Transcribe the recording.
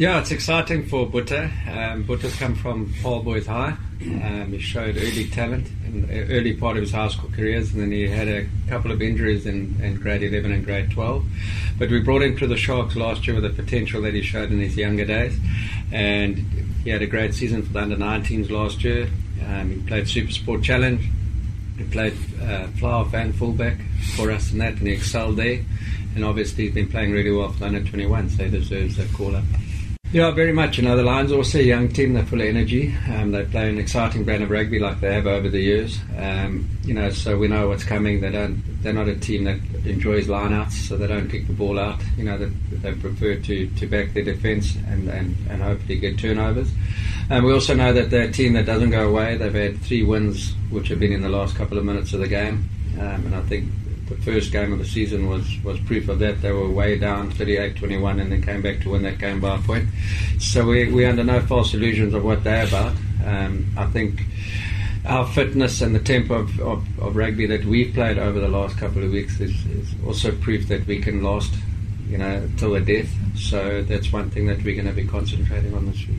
Yeah, it's exciting for Boeta. Um, come from Paarl Boys High. Um, he showed early talent in the early part of his high school careers, and then he had a couple of injuries in, in grade 11 and grade 12. But we brought him to the Sharks last year with the potential that he showed in his younger days, and he had a great season for the under 19s last year. Um, he played Super Sport Challenge. He played uh, flower fan fullback for us in that, and he excelled there. And obviously, he's been playing really well for the under 21, so he deserves a call up. Yeah, very much. You know, the Lions are also a young team. They're full of energy. Um, they play an exciting brand of rugby like they have over the years. Um, you know, so we know what's coming. They don't. They're not a team that enjoys lineouts, so they don't kick the ball out. You know, they, they prefer to, to back their defence and, and, and hopefully get turnovers. And we also know that they're a team that doesn't go away. They've had three wins, which have been in the last couple of minutes of the game. Um, and I think the first game of the season was, was proof of that. They were way down 38-21 and then came back to win that game by a point. So we, we're under no false illusions of what they're about. Um, I think our fitness and the tempo of, of, of, rugby that we've played over the last couple of weeks is, is also proof that we can last, you know, till the death. So that's one thing that we're going to be concentrating on this week.